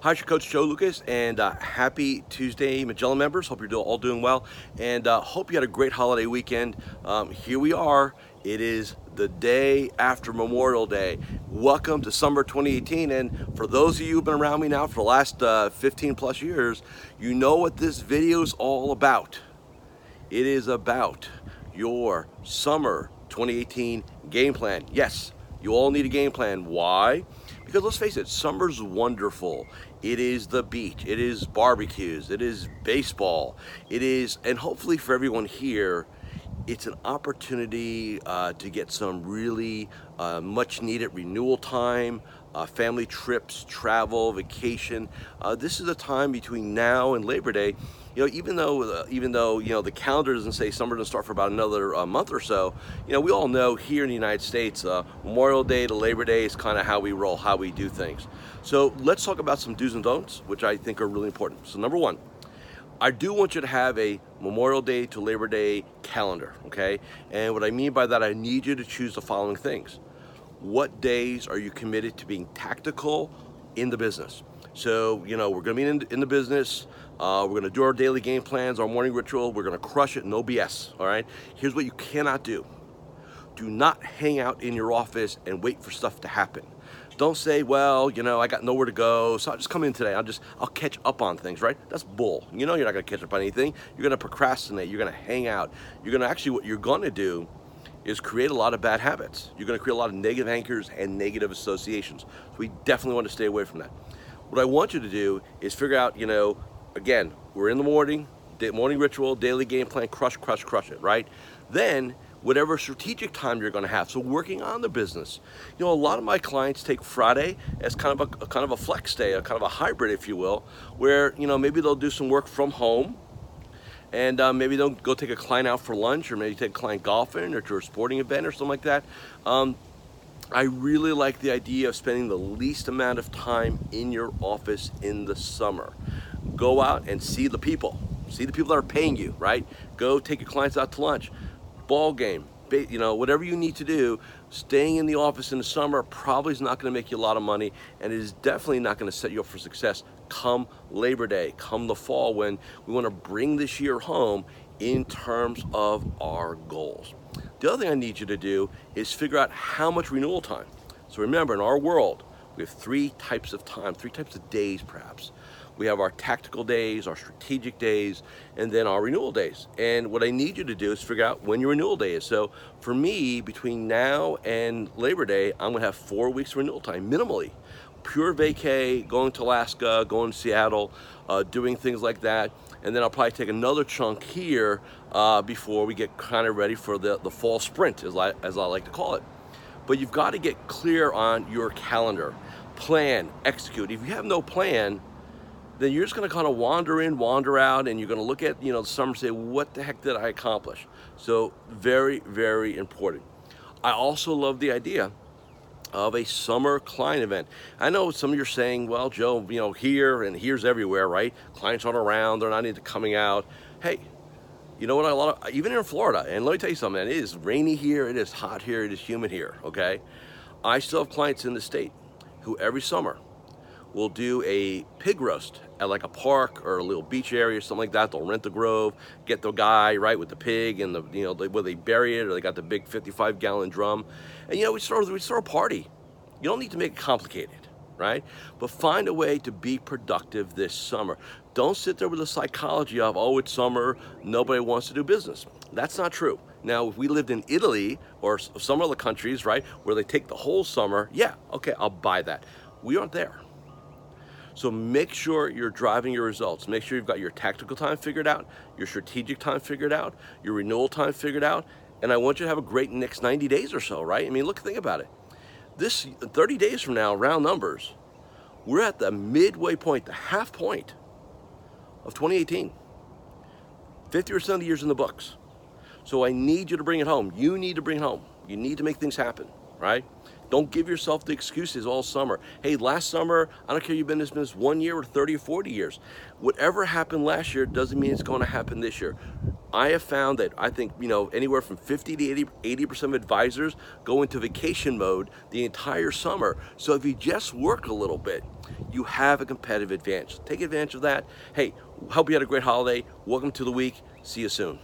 Hi, it's your coach Joe Lukacs, and uh, happy Tuesday, Magellan members. Hope you're all doing well, and uh, hope you had a great holiday weekend. Um, here we are. It is the day after Memorial Day. Welcome to summer 2018, and for those of you who've been around me now for the last uh, 15 plus years, you know what this video is all about. It is about your summer 2018 game plan. Yes, you all need a game plan. Why? Because let's face it, summer's wonderful. It is the beach, it is barbecues, it is baseball, it is, and hopefully for everyone here, it's an opportunity uh, to get some really uh, much needed renewal time, uh, family trips, travel, vacation. Uh, this is a time between now and Labor Day. You know, even though uh, even though you know the calendar doesn't say summer doesn't start for about another uh, month or so, you know we all know here in the United States, Memorial Day to Labor Day is kind of how we roll, how we do things. So let's talk about some do's and don'ts, which I think are really important. So number one I do want you to have a Memorial Day to Labor Day calendar, okay? And what I mean by that, I need you to choose the following things. What days are you committed to being tactical in the business? So, you know, we're gonna be in, in the business, uh, we're gonna do our daily game plans, our morning ritual, we're gonna crush it, no BS, all right? Here's what you cannot do. Do not hang out in your office and wait for stuff to happen. Don't say, well, you know, I got nowhere to go, so I'll just come in today. I'll just, I'll catch up on things, right? That's bull. You know you're not gonna catch up on anything. You're gonna procrastinate, you're gonna hang out. You're gonna actually, what you're gonna do is create a lot of bad habits. You're gonna create a lot of negative anchors and negative associations. So we definitely want to stay away from that. What I want you to do is figure out, you know, again, we're in the morning, morning ritual, daily game plan, crush, crush, crush it, right? Then whatever strategic time you're going to have. So working on the business. You know, a lot of my clients take Friday as kind of a, a, kind of a flex day, a kind of a hybrid, if you will, where you know maybe they'll do some work from home. And uh, maybe they'll go take a client out for lunch, or maybe take a client golfing, or to a sporting event, or something like that. Um, I really like the idea of spending the least amount of time in your office in the summer. Go out and see the people. See the people that are paying you, right? Go take your clients out to lunch ball game, you know, whatever you need to do, staying in the office in the summer probably is not going to make you a lot of money, and it is definitely not going to set you up for success come Labor Day, come the fall, when we want to bring this year home in terms of our goals. The other thing I need you to do is figure out how much renewal time. So remember, in our world, we have three types of time, three types of days perhaps. We have our tactical days, our strategic days, and then our renewal days. And what I need you to do is figure out when your renewal day is. So for me, between now and Labor Day, I'm gonna have four weeks renewal time, minimally. Pure vacay, going to Alaska, going to Seattle, uh, doing things like that. And then I'll probably take another chunk here uh, before we get kind of ready for the, the fall sprint, as I, as I like to call it. But you've got to get clear on your calendar. Plan, execute. If you have no plan, then you're just going to kind of wander in, wander out, and you're going to look at you know the summer and say, what the heck did I accomplish? So very, very important. I also love the idea of a summer client event. I know some of you are saying, well, Joe, you know, here and here's everywhere, right? Clients aren't around, they're not into coming out. Hey, you know what? A lot of even in Florida, and let me tell you something. It is rainy here, it is hot here, it is humid here. Okay, I still have clients in the state who every summer will do a pig roast at like a park or a little beach area or something like that. They'll rent the grove, get the guy right with the pig and the you know where they bury it or they got the big 55 gallon drum, and you know we start we start a party. You don't need to make it complicated, right? But find a way to be productive this summer. Don't sit there with the psychology of oh it's summer, nobody wants to do business. That's not true. Now, if we lived in Italy or some other countries, right, where they take the whole summer, yeah, okay, I'll buy that. We aren't there. So make sure you're driving your results. Make sure you've got your tactical time figured out, your strategic time figured out, your renewal time figured out, and I want you to have a great next 90 days or so, right? I mean, look, think about it. This 30 days from now, round numbers, we're at the midway point, the half point of 2018. 50% of the years in the books. So I need you to bring it home. You need to bring it home. You need to make things happen, right? Don't give yourself the excuses all summer. Hey, last summer, I don't care you've been in this business one year or 30 or 40 years. Whatever happened last year doesn't mean it's going to happen this year. I have found that I think, you know, anywhere from 50 to 80, 80% of advisors go into vacation mode the entire summer. So if you just work a little bit, you have a competitive advantage. Take advantage of that. Hey, hope you had a great holiday. Welcome to the week. See you soon.